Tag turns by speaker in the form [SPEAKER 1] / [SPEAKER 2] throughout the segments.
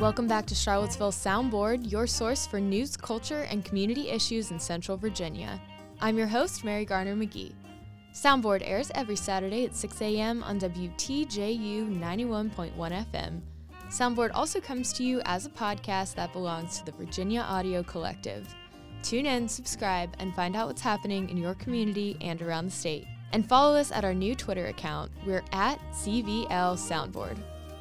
[SPEAKER 1] Welcome back to Charlottesville Soundboard, your source for news, culture, and community issues in Central Virginia. I'm your host, Mary Garner McGee. Soundboard airs every Saturday at 6 a.m. on WTJU 91.1 FM. Soundboard also comes to you as a podcast that belongs to the Virginia Audio Collective. Tune in, subscribe, and find out what's happening in your community and around the state. And follow us at our new Twitter account. We're at CVL Soundboard.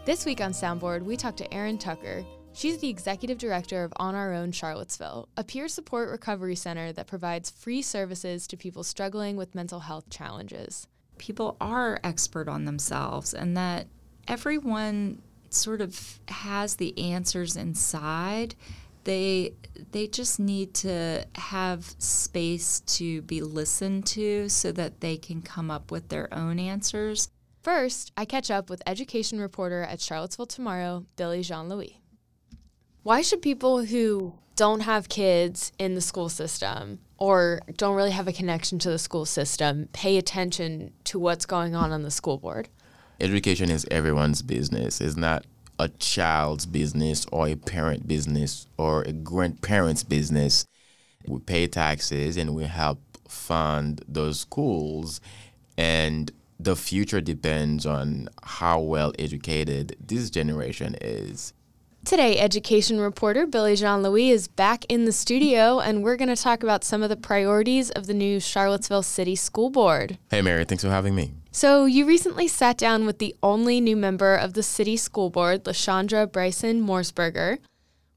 [SPEAKER 1] This week on Soundboard, we talk to Erin Tucker. She's the executive director of On Our Own Charlottesville, a peer support recovery center that provides free services to people struggling with mental health challenges.
[SPEAKER 2] People are expert on themselves, and that everyone sort of has the answers inside. They they just need to have space to be listened to so that they can come up with their own answers.
[SPEAKER 1] First, I catch up with education reporter at Charlottesville Tomorrow, Billy Jean Louis. Why should people who don't have kids in the school system or don't really have a connection to the school system pay attention to what's going on on the school board?
[SPEAKER 3] Education is everyone's business. It's not a child's business or a parent business or a grandparent's business. We pay taxes and we help fund those schools. And the future depends on how well educated this generation is.
[SPEAKER 1] Today, education reporter Billy Jean Louis is back in the studio, and we're going to talk about some of the priorities of the new Charlottesville City School Board.
[SPEAKER 3] Hey, Mary, thanks for having me.
[SPEAKER 1] So, you recently sat down with the only new member of the City School Board, Lashandra Bryson Morsberger.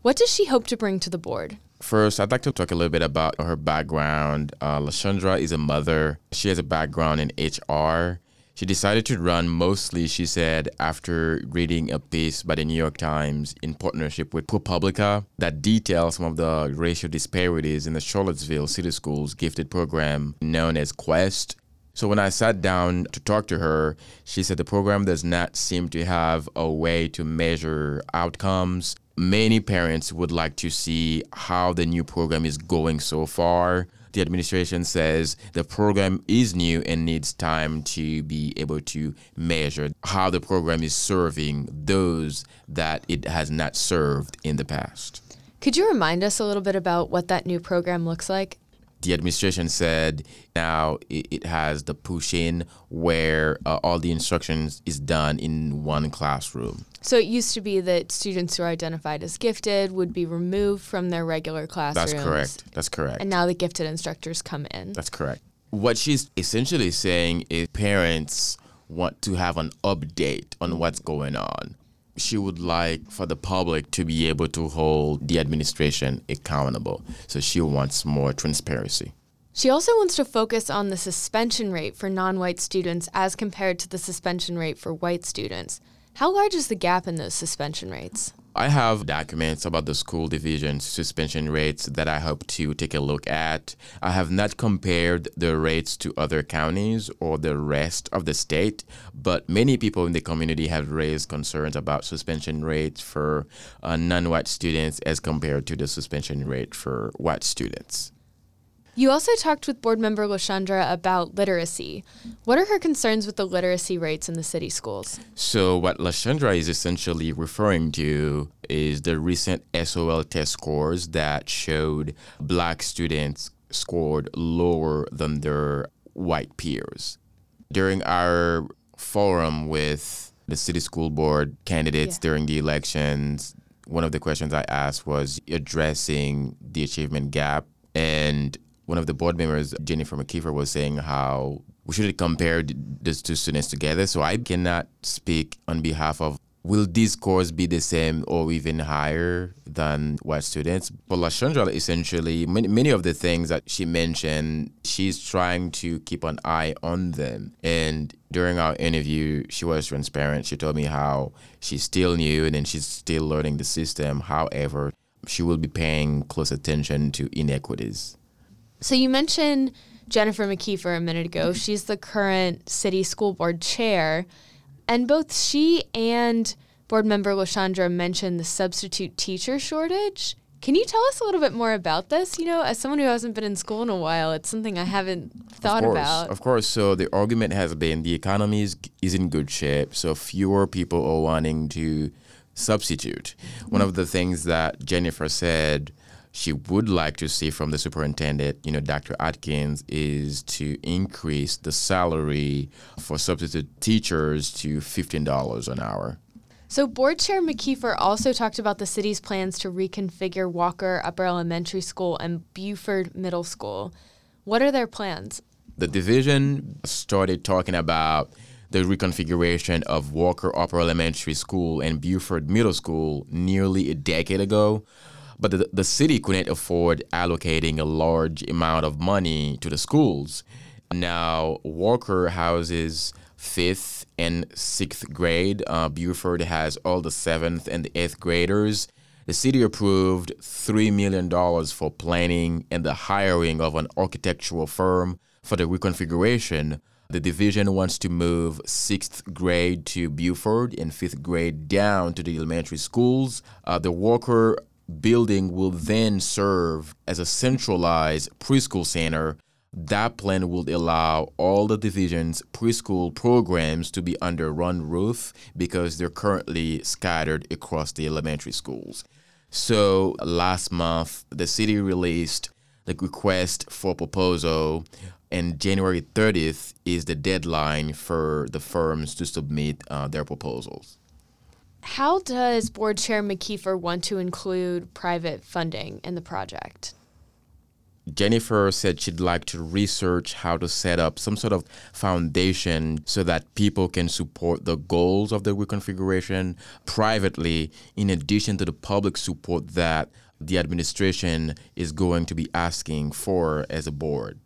[SPEAKER 1] What does she hope to bring to the board?
[SPEAKER 3] First, I'd like to talk a little bit about her background. Uh, Lashandra is a mother. She has a background in HR. She decided to run mostly, she said, after reading a piece by the New York Times in partnership with ProPublica that details some of the racial disparities in the Charlottesville City Schools gifted program known as Quest. So when I sat down to talk to her, she said the program does not seem to have a way to measure outcomes. Many parents would like to see how the new program is going so far the administration says the program is new and needs time to be able to measure how the program is serving those that it has not served in the past.
[SPEAKER 1] Could you remind us a little bit about what that new program looks like?
[SPEAKER 3] The administration said now it, it has the push in where uh, all the instructions is done in one classroom.
[SPEAKER 1] So it used to be that students who are identified as gifted would be removed from their regular classrooms.
[SPEAKER 3] That's correct. That's correct.
[SPEAKER 1] And now the gifted instructors come in.
[SPEAKER 3] That's correct. What she's essentially saying is parents want to have an update on what's going on she would like for the public to be able to hold the administration accountable. So she wants more transparency.
[SPEAKER 1] She also wants to focus on the suspension rate for non white students as compared to the suspension rate for white students. How large is the gap in those suspension rates?
[SPEAKER 3] I have documents about the school division suspension rates that I hope to take a look at. I have not compared the rates to other counties or the rest of the state, but many people in the community have raised concerns about suspension rates for uh, non white students as compared to the suspension rate for white students.
[SPEAKER 1] You also talked with board member Lashandra about literacy. What are her concerns with the literacy rates in the city schools?
[SPEAKER 3] So, what Lashandra is essentially referring to is the recent SOL test scores that showed black students scored lower than their white peers. During our forum with the city school board candidates yeah. during the elections, one of the questions I asked was addressing the achievement gap. And one of the board members, Jennifer McKeever, was saying how we should compare these two students together. So I cannot speak on behalf of will these scores be the same or even higher than white students? But Lashandra, essentially, many, many of the things that she mentioned, she's trying to keep an eye on them. And during our interview, she was transparent. She told me how she's still new and then she's still learning the system. However, she will be paying close attention to inequities.
[SPEAKER 1] So you mentioned Jennifer McKeever a minute ago. Mm-hmm. She's the current city school board chair. And both she and board member Lashandra mentioned the substitute teacher shortage. Can you tell us a little bit more about this? You know, as someone who hasn't been in school in a while, it's something I haven't thought
[SPEAKER 3] of course,
[SPEAKER 1] about.
[SPEAKER 3] Of course. So the argument has been the economy is, is in good shape. So fewer people are wanting to substitute. One mm-hmm. of the things that Jennifer said she would like to see from the superintendent, you know, Dr. Atkins, is to increase the salary for substitute teachers to $15 an hour.
[SPEAKER 1] So, Board Chair McKeever also talked about the city's plans to reconfigure Walker Upper Elementary School and Buford Middle School. What are their plans?
[SPEAKER 3] The division started talking about the reconfiguration of Walker Upper Elementary School and Buford Middle School nearly a decade ago but the, the city couldn't afford allocating a large amount of money to the schools. Now, Walker houses fifth and sixth grade. Uh, Buford has all the seventh and the eighth graders. The city approved $3 million for planning and the hiring of an architectural firm for the reconfiguration. The division wants to move sixth grade to Buford and fifth grade down to the elementary schools. Uh, the Walker building will then serve as a centralized preschool center. That plan will allow all the division's preschool programs to be under one roof because they're currently scattered across the elementary schools. So last month, the city released the request for proposal, and January 30th is the deadline for the firms to submit uh, their proposals.
[SPEAKER 1] How does Board Chair McKeever want to include private funding in the project?
[SPEAKER 3] Jennifer said she'd like to research how to set up some sort of foundation so that people can support the goals of the reconfiguration privately, in addition to the public support that the administration is going to be asking for as a board.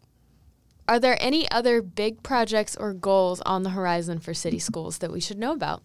[SPEAKER 1] Are there any other big projects or goals on the horizon for city schools that we should know about?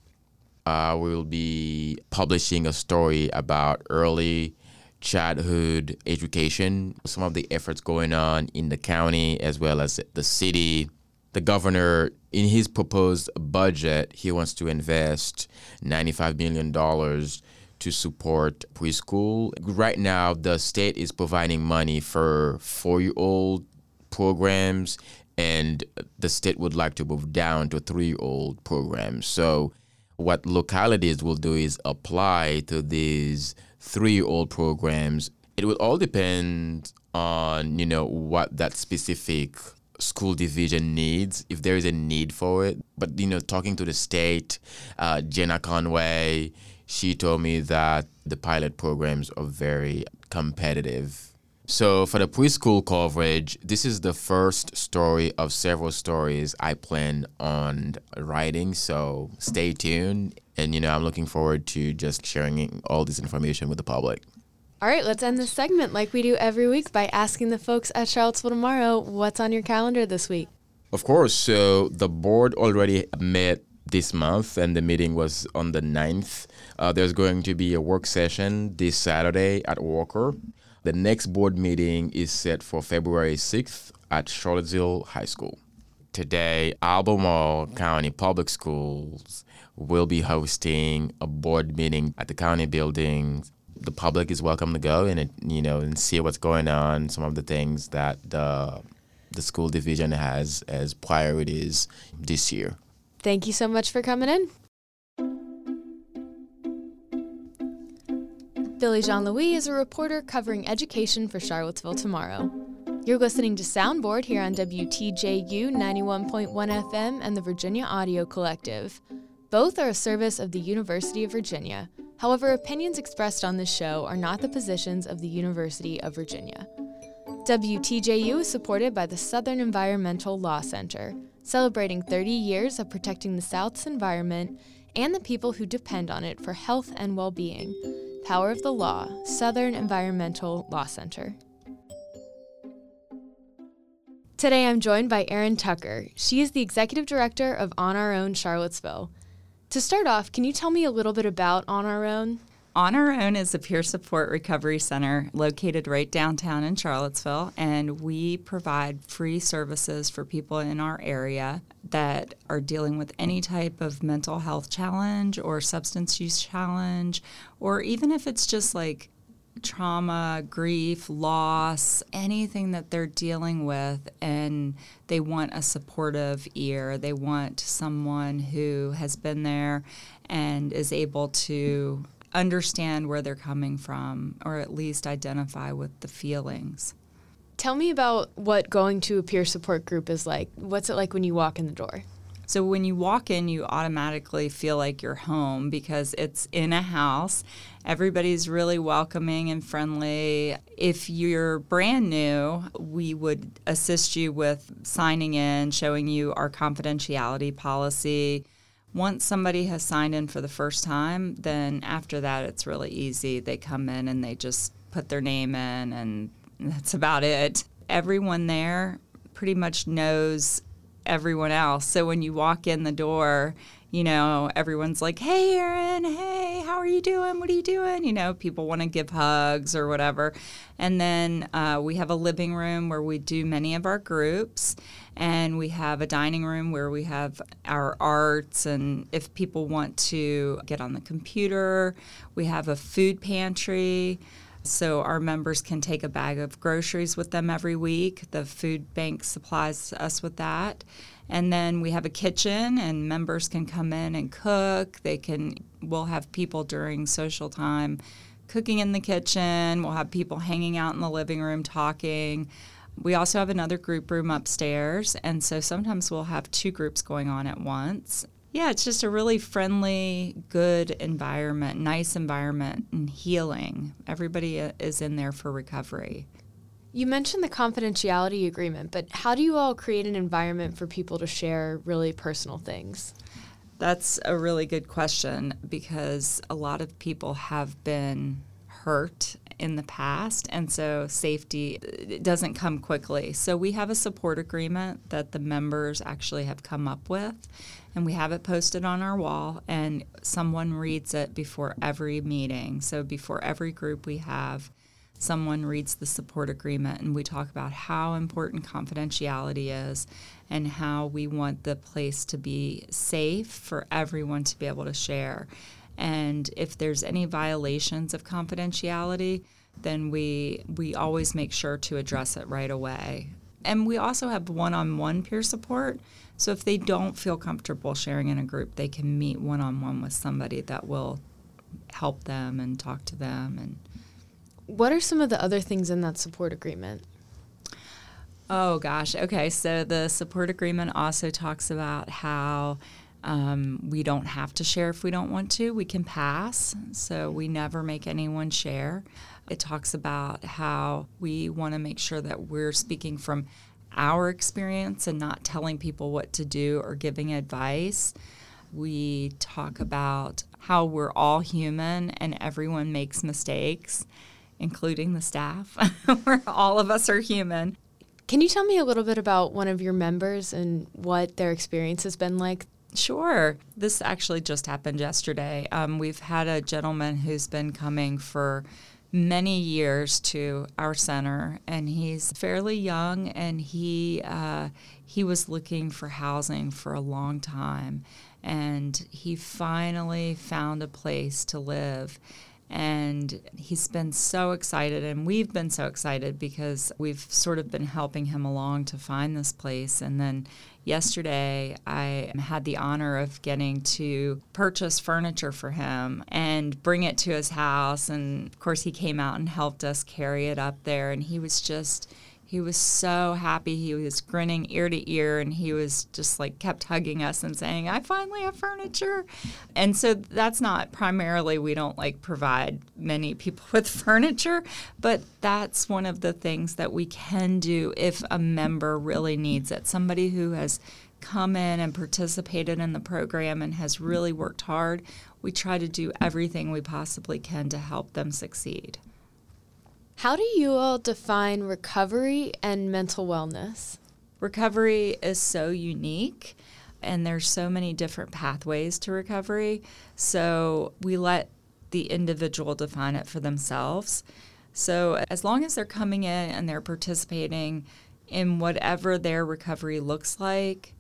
[SPEAKER 3] Uh, we will be publishing a story about early childhood education, some of the efforts going on in the county as well as the city. The governor, in his proposed budget, he wants to invest $95 million to support preschool. Right now, the state is providing money for four year old programs, and the state would like to move down to three year old programs. So what localities will do is apply to these three-year-old programs. It will all depend on you know what that specific school division needs if there is a need for it. But you know, talking to the state, uh, Jenna Conway, she told me that the pilot programs are very competitive so, for the preschool coverage, this is the first story of several stories I plan on writing. So, stay tuned. And, you know, I'm looking forward to just sharing all this information with the public.
[SPEAKER 1] All right, let's end this segment like we do every week by asking the folks at Charlottesville Tomorrow what's on your calendar this week.
[SPEAKER 3] Of course. So, the board already met this month, and the meeting was on the 9th. Uh, there's going to be a work session this Saturday at Walker. The next board meeting is set for February 6th at Charlottesville High School. Today, Albemarle County Public Schools will be hosting a board meeting at the county building. The public is welcome to go and you know and see what's going on, some of the things that the the school division has as priorities this year.
[SPEAKER 1] Thank you so much for coming in. Billy Jean Louis is a reporter covering education for Charlottesville Tomorrow. You're listening to Soundboard here on WTJU 91.1 FM and the Virginia Audio Collective. Both are a service of the University of Virginia. However, opinions expressed on this show are not the positions of the University of Virginia. WTJU is supported by the Southern Environmental Law Center, celebrating 30 years of protecting the South's environment and the people who depend on it for health and well being. Power of the Law, Southern Environmental Law Center. Today I'm joined by Erin Tucker. She is the Executive Director of On Our Own Charlottesville. To start off, can you tell me a little bit about On Our Own?
[SPEAKER 2] On Our Own is a peer support recovery center located right downtown in Charlottesville, and we provide free services for people in our area that are dealing with any type of mental health challenge or substance use challenge, or even if it's just like trauma, grief, loss, anything that they're dealing with, and they want a supportive ear. They want someone who has been there and is able to understand where they're coming from or at least identify with the feelings.
[SPEAKER 1] Tell me about what going to a peer support group is like. What's it like when you walk in the door?
[SPEAKER 2] So when you walk in, you automatically feel like you're home because it's in a house. Everybody's really welcoming and friendly. If you're brand new, we would assist you with signing in, showing you our confidentiality policy. Once somebody has signed in for the first time, then after that, it's really easy. They come in and they just put their name in, and that's about it. Everyone there pretty much knows everyone else. So when you walk in the door, you know, everyone's like, hey, Erin, hey, how are you doing? What are you doing? You know, people want to give hugs or whatever. And then uh, we have a living room where we do many of our groups. And we have a dining room where we have our arts. And if people want to get on the computer, we have a food pantry. So our members can take a bag of groceries with them every week. The food bank supplies us with that. And then we have a kitchen and members can come in and cook. They can we'll have people during social time cooking in the kitchen. We'll have people hanging out in the living room talking. We also have another group room upstairs, and so sometimes we'll have two groups going on at once. Yeah, it's just a really friendly, good environment, nice environment, and healing. Everybody uh, is in there for recovery.
[SPEAKER 1] You mentioned the confidentiality agreement, but how do you all create an environment for people to share really personal things?
[SPEAKER 2] That's a really good question because a lot of people have been hurt in the past, and so safety uh, doesn't come quickly. So we have a support agreement that the members actually have come up with, and we have it posted on our wall, and someone reads it before every meeting. So before every group we have, someone reads the support agreement, and we talk about how important confidentiality is and how we want the place to be safe for everyone to be able to share. And if there's any violations of confidentiality, then we we always make sure to address it right away. And we also have one-on-one peer support. So if they don't feel comfortable sharing in a group, they can meet one-on-one with somebody that will help them and talk to them and
[SPEAKER 1] what are some of the other things in that support agreement?
[SPEAKER 2] Oh gosh. Okay. So the support agreement also talks about how um, we don't have to share if we don't want to. We can pass. So we never make anyone share. It talks about how we want to make sure that we're speaking from our experience and not telling people what to do or giving advice. We talk about how we're all human and everyone makes mistakes, including the staff, where all of us are human.
[SPEAKER 1] Can you tell me a little bit about one of your members and what their experience has been like
[SPEAKER 2] Sure. This actually just happened yesterday. Um, we've had a gentleman who's been coming for many years to our center, and he's fairly young, and he uh, he was looking for housing for a long time, and he finally found a place to live. And he's been so excited, and we've been so excited because we've sort of been helping him along to find this place. And then yesterday I had the honor of getting to purchase furniture for him and bring it to his house. And of course, he came out and helped us carry it up there. And he was just, he was so happy. He was grinning ear to ear and he was just like kept hugging us and saying, I finally have furniture. And so that's not primarily, we don't like provide many people with furniture, but that's one of the things that we can do if a member really needs it. Somebody who has come in and participated in the program and has really worked hard, we try to do everything we possibly can to help them succeed.
[SPEAKER 1] How do you all define recovery and mental wellness?
[SPEAKER 2] Recovery is so unique and there's so many different pathways to recovery. So we let the individual define it for themselves. So as long as they're coming in and they're participating in whatever their recovery looks like,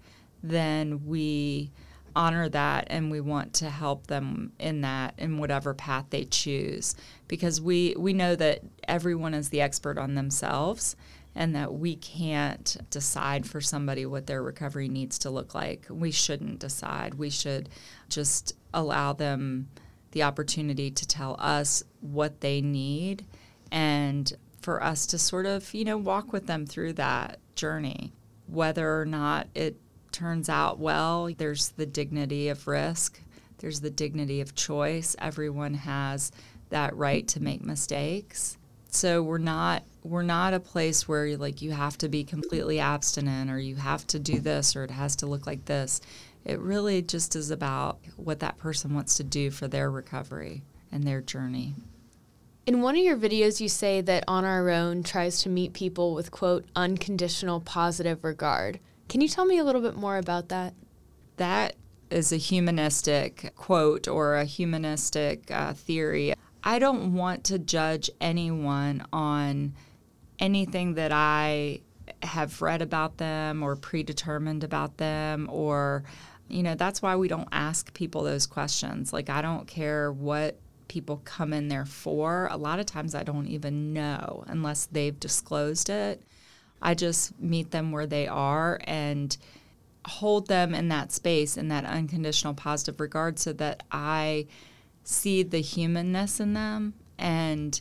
[SPEAKER 2] then we honor that and we want to help them in that in whatever path they choose because we we know that everyone is the expert on themselves and that we can't decide for somebody what their recovery needs to look like. We shouldn't decide. We should just allow them the opportunity to tell us what they need and for us to sort of, you know, walk with them through that journey. Whether or not it turns out well, there's the dignity of risk, there's the dignity of choice. Everyone has that right to make mistakes. So we're not we're not a place where like you have to be completely abstinent or you have to do this or it has to look like this. It really just is about what that person wants to do for their recovery and their journey.
[SPEAKER 1] In one of your videos, you say that On Our Own tries to meet people with, quote, unconditional positive regard. Can you tell me a little bit more about that?
[SPEAKER 2] That is a humanistic quote or a humanistic uh, theory. I don't want to judge anyone on anything that I have read about them or predetermined about them or you know that's why we don't ask people those questions like i don't care what people come in there for. A lot of times I don't even know unless they've disclosed it. I just meet them where they are and hold them in that space, in that unconditional positive regard, so that I see the humanness in them and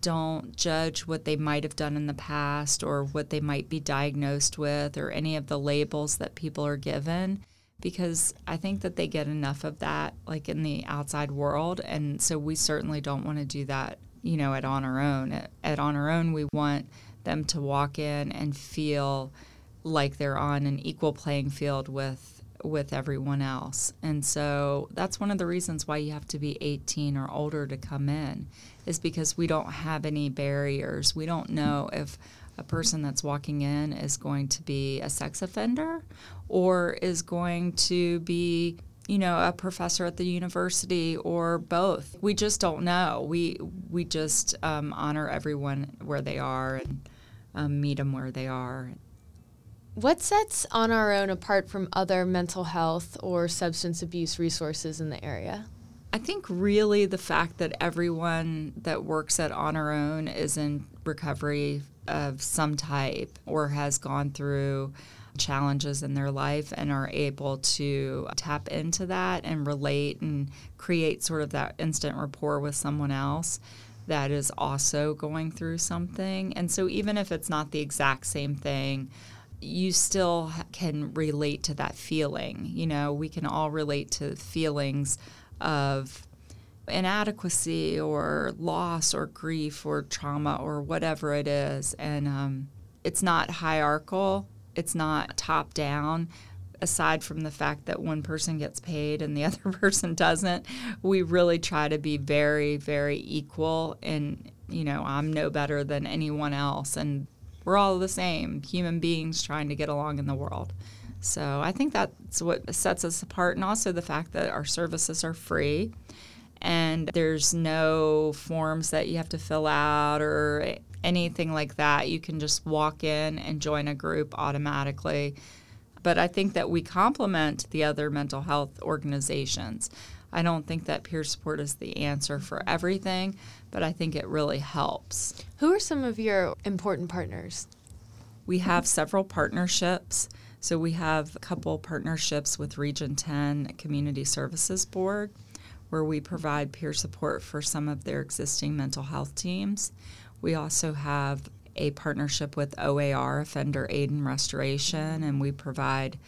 [SPEAKER 2] don't judge what they might have done in the past or what they might be diagnosed with or any of the labels that people are given because I think that they get enough of that like in the outside world and so we certainly don't want to do that you know at on our own. At, at on our own we want them to walk in and feel like they're on an equal playing field with with everyone else. And so that's one of the reasons why you have to be 18 or older to come in is because we don't have any barriers. We don't know if a person that's walking in is going to be a sex offender or is going to be you know a professor at the university or both we just don't know we we just um, honor everyone where they are and um, meet them where they are.
[SPEAKER 1] What sets on our own apart from other mental health or substance abuse resources in the area?
[SPEAKER 2] I think really the fact that everyone that works at On Our Own is in recovery of some type or has gone through challenges in their life and are able to tap into that and relate and create sort of that instant rapport with someone else that is also going through something. And so even if it's not the exact same thing, you still can relate to that feeling. You know, we can all relate to feelings of inadequacy or loss or grief or trauma or whatever it is. And um, it's not hierarchical, it's not top down. Aside from the fact that one person gets paid and the other person doesn't, we really try to be very, very equal. And, you know, I'm no better than anyone else. And we're all the same human beings trying to get along in the world. So I think that's what sets us apart, and also the fact that our services are free and there's no forms that you have to fill out or anything like that. You can just walk in and join a group automatically. But I think that we complement the other mental health organizations. I don't think that peer support is the answer for everything, but I think it really helps.
[SPEAKER 1] Who are some of your important partners?
[SPEAKER 2] We have several partnerships. So we have a couple partnerships with Region 10 Community Services Board where we provide peer support for some of their existing mental health teams. We also have a partnership with OAR, Offender Aid and Restoration, and we provide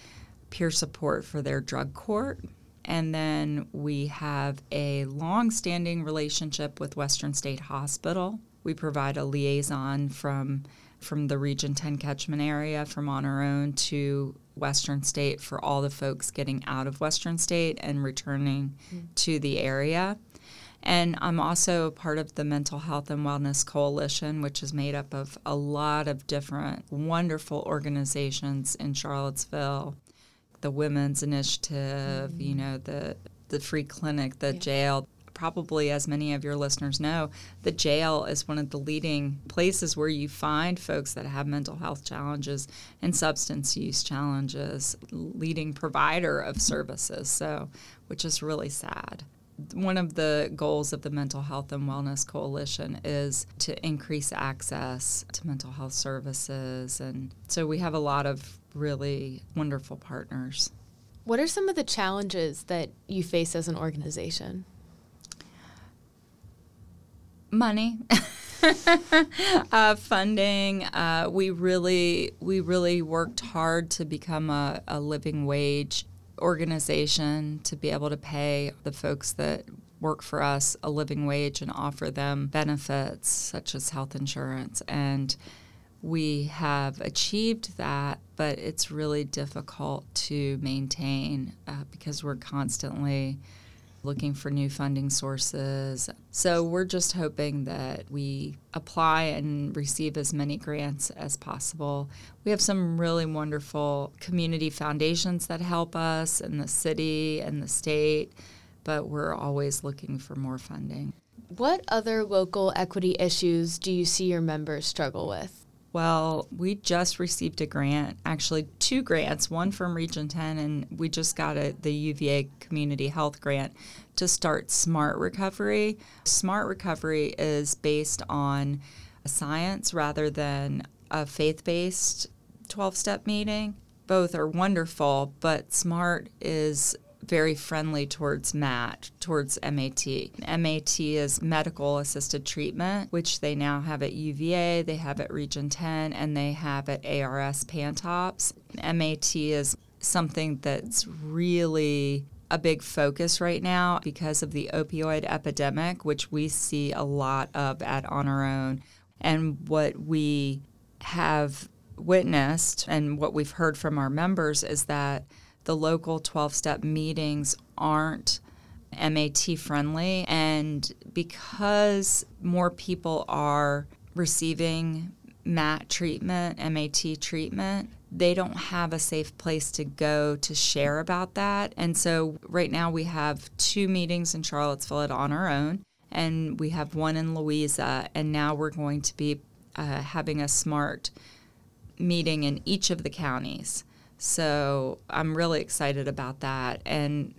[SPEAKER 2] peer support for their drug court. And then we have a long standing relationship with Western State Hospital. We provide a liaison from from the Region 10 catchment area from on our own to Western State for all the folks getting out of Western State and returning mm-hmm. to the area. And I'm also part of the Mental Health and Wellness Coalition, which is made up of a lot of different wonderful organizations in Charlottesville. The Women's Initiative, mm-hmm. you know, the the free clinic, the yeah. jail, probably, as many of your listeners know, the jail is one of the leading places where you find folks that have mental health challenges and substance use challenges, leading provider of services. So, which is really sad one of the goals of the Mental Health and Wellness Coalition is to increase access to mental health services. And so we have a lot of really wonderful partners.
[SPEAKER 1] What are some of the challenges that you face as an organization?
[SPEAKER 2] Money. uh, funding. Uh, we really we really worked hard to become a, a living wage organization to be able to pay the folks that work for us a living wage and offer them benefits such as health insurance. And we have achieved that, but it's really difficult to maintain uh, because we're constantly looking for new funding sources. So we're just hoping that we apply and receive as many grants as possible. We have some really wonderful community foundations that help us in the city and the state, but we're always looking for more funding.
[SPEAKER 1] What other local equity issues do you see your members struggle with?
[SPEAKER 2] Well, we just received a grant, actually two grants, one from Region 10, and we just got a, the UVA Community Health Grant to start Smart Recovery. Smart Recovery is based on science rather than a faith based 12 step meeting. Both are wonderful, but SMART is very friendly towards MAT, towards MAT. MAT is medical assisted treatment, which they now have at UVA, they have at Region 10, and they have at ARS Pantops. MAT is something that's really a big focus right now because of the opioid epidemic, which we see a lot of at On Our Own. And what we have witnessed and what we've heard from our members is that the local 12 step meetings aren't MAT friendly. And because more people are receiving MAT treatment, MAT treatment, they don't have a safe place to go to share about that. And so right now we have two meetings in Charlottesville On Our Own, and we have one in Louisa. And now we're going to be uh, having a smart meeting in each of the counties. So I'm really excited about that. And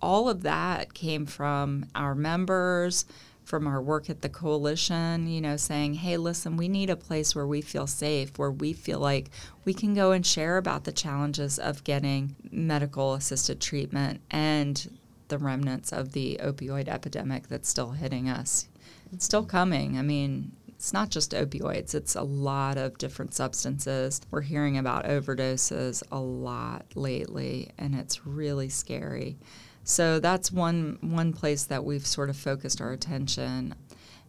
[SPEAKER 2] all of that came from our members, from our work at the coalition, you know, saying, hey, listen, we need a place where we feel safe, where we feel like we can go and share about the challenges of getting medical assisted treatment and the remnants of the opioid epidemic that's still hitting us. It's still coming. I mean, it's not just opioids, it's a lot of different substances. We're hearing about overdoses a lot lately, and it's really scary. So that's one one place that we've sort of focused our attention.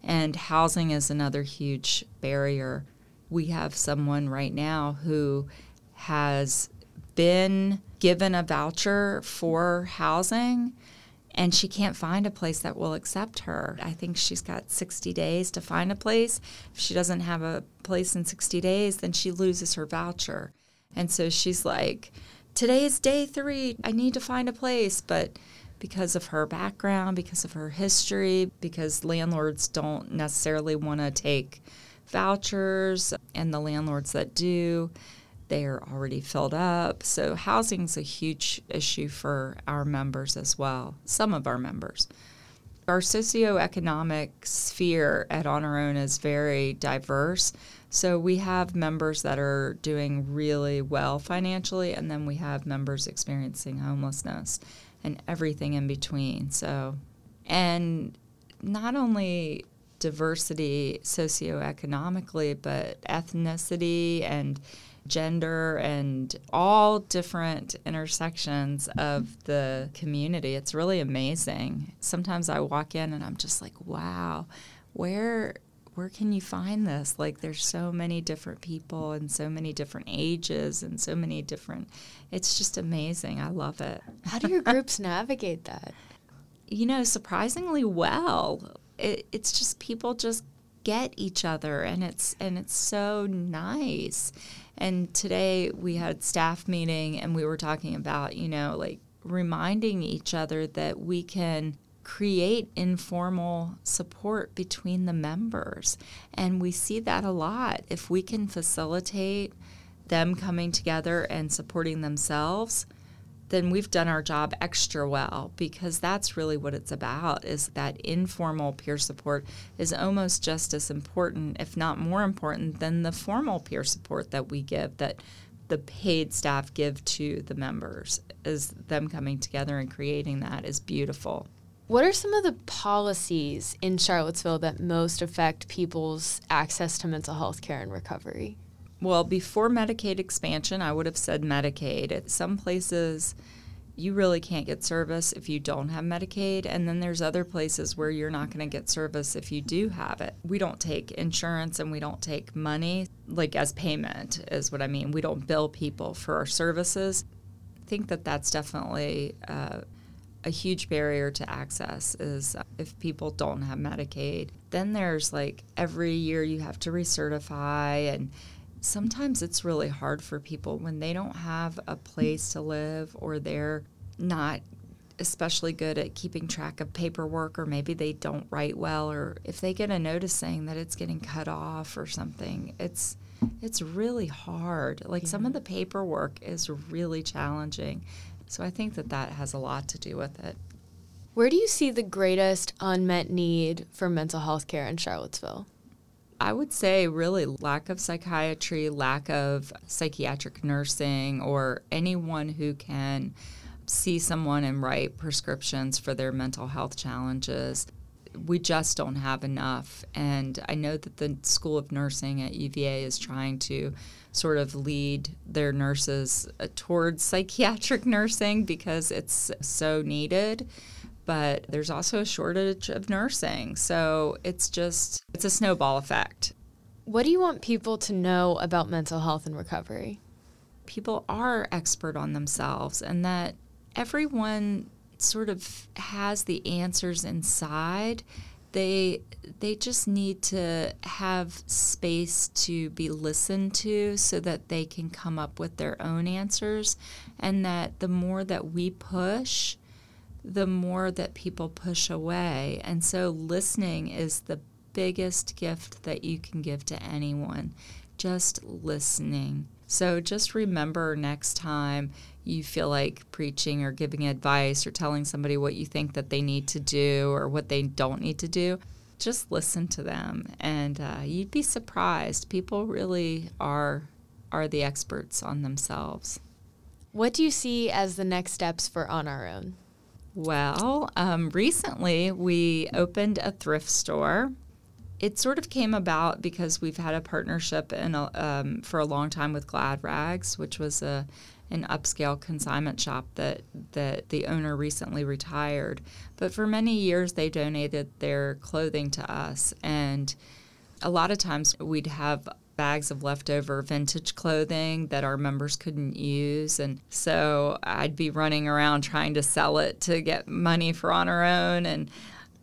[SPEAKER 2] And housing is another huge barrier. We have someone right now who has been given a voucher for housing and she can't find a place that will accept her. I think she's got 60 days to find a place. If she doesn't have a place in 60 days, then she loses her voucher. And so she's like, Today is day three. I need to find a place. But because of her background, because of her history, because landlords don't necessarily want to take vouchers, and the landlords that do, they are already filled up. So housing is a huge issue for our members as well, some of our members. Our socioeconomic sphere at On Our Own is very diverse. So we have members that are doing really well financially, and then we have members experiencing homelessness and everything in between. So, and not only diversity socioeconomically, but ethnicity and gender and all different intersections of the community. It's really amazing. Sometimes I walk in and I'm just like, wow, where where can you find this? Like there's so many different people and so many different ages and so many different it's just amazing. I love it.
[SPEAKER 1] How do your groups navigate that?
[SPEAKER 2] You know, surprisingly well. It, it's just people just get each other and it's and it's so nice and today we had staff meeting and we were talking about, you know, like reminding each other that we can create informal support between the members. And we see that a lot. If we can facilitate them coming together and supporting themselves, then we've done our job extra well because that's really what it's about is that informal peer support is almost just as important if not more important than the formal peer support that we give that the paid staff give to the members is them coming together and creating that is beautiful
[SPEAKER 1] what are some of the policies in Charlottesville that most affect people's access to mental health care and recovery?
[SPEAKER 2] Well, before Medicaid expansion, I would have said Medicaid. At some places, you really can't get service if you don't have Medicaid. And then there's other places where you're not going to get service if you do have it. We don't take insurance and we don't take money, like as payment, is what I mean. We don't bill people for our services. I think that that's definitely uh, a huge barrier to access is if people don't have Medicaid. Then there's like every year you have to recertify and sometimes it's really hard for people when they don't have a place to live or they're not especially good at keeping track of paperwork or maybe they don't write well or if they get a notice saying that it's getting cut off or something it's it's really hard. Like yeah. some of the paperwork is really challenging. So i think that that has a lot to do with it.
[SPEAKER 1] Where do you see the greatest unmet need for mental health care in charlottesville
[SPEAKER 2] I would say really lack of psychiatry, lack of psychiatric nursing, or anyone who can see someone and write prescriptions for their mental health challenges. We just don't have enough. And I know that the School of Nursing at UVA is trying to sort of lead their nurses uh, towards psychiatric nursing because it's so needed but there's also a shortage of nursing. So it's just, it's a snowball effect.
[SPEAKER 1] What do you want people to know about mental health and recovery?
[SPEAKER 2] People are expert on themselves, and that everyone sort of has the answers inside. They they just need to have space to be listened to so that they can come up with their own answers and that the more that we push the more that people push away. And so listening is the biggest gift that you can give to anyone. Just listening. So just remember next time you feel like preaching or giving advice or telling somebody what you think that they need to do or what they don't need to do, just listen to them, and uh, you'd be surprised. People really are are the experts on themselves.
[SPEAKER 1] What do you see as the next steps for On Our Own?
[SPEAKER 2] Well, um, recently we opened a thrift store. It sort of came about because we've had a partnership in a, um, for a long time with Glad Rags, which was a an upscale consignment shop that that the owner recently retired. But for many years, they donated their clothing to us, and a lot of times we'd have bags of leftover vintage clothing that our members couldn't use. And so I'd be running around trying to sell it to get money for on our own. And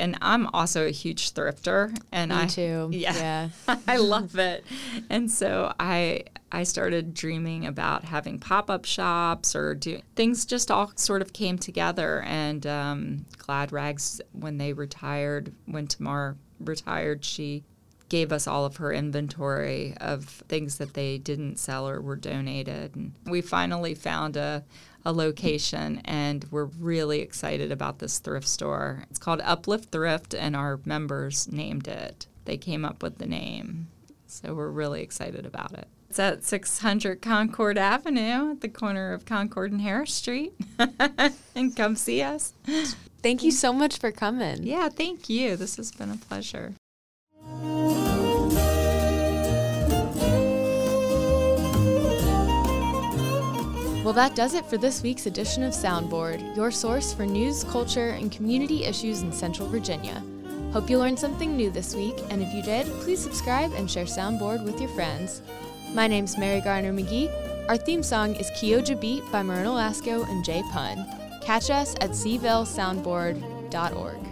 [SPEAKER 2] and I'm also a huge thrifter and
[SPEAKER 1] Me
[SPEAKER 2] I
[SPEAKER 1] too.
[SPEAKER 2] Yeah. yeah. I love it. And so I I started dreaming about having pop-up shops or do things just all sort of came together and um, Glad Rags when they retired when Tamar retired she gave us all of her inventory of things that they didn't sell or were donated. And we finally found a, a location and we're really excited about this thrift store. It's called Uplift Thrift, and our members named it. They came up with the name. So we're really excited about it. It's at 600 Concord Avenue at the corner of Concord and Harris Street. and come see us.
[SPEAKER 1] Thank you so much for coming.
[SPEAKER 2] Yeah, thank you. This has been a pleasure.
[SPEAKER 1] Well, that does it for this week's edition of Soundboard, your source for news, culture, and community issues in Central Virginia. Hope you learned something new this week, and if you did, please subscribe and share Soundboard with your friends. My name's Mary Garner McGee. Our theme song is Kioja Beat by Marina Lasco and Jay Pun. Catch us at cvillesoundboard.org.